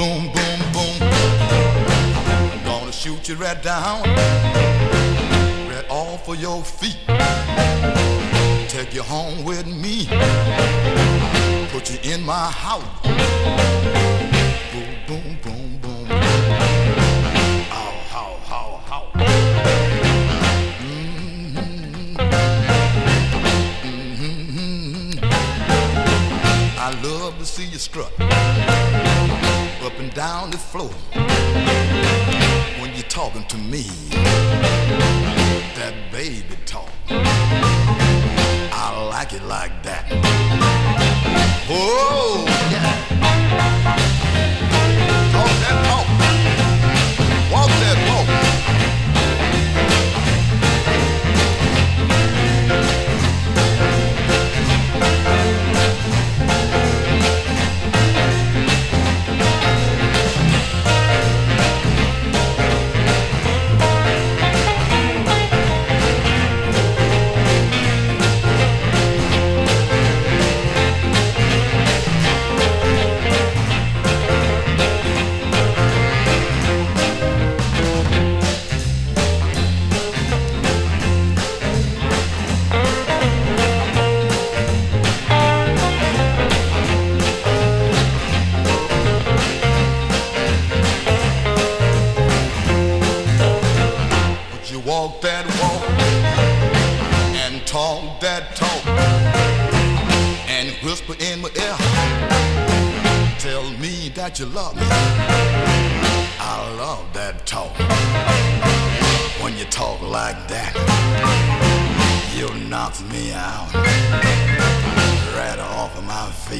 boom, boom, boom. Gonna shoot you right down, right off of your feet. Take you home with me, put you in my house. Boom, boom, boom, boom. Ow, how, how, how. Mm-hmm. mm-hmm. Mm-hmm. I love to see you strut up and down the floor when you're talking to me. Walk that walk and talk that talk and whisper in my ear. Tell me that you love me. I love that talk. When you talk like that, you knock me out.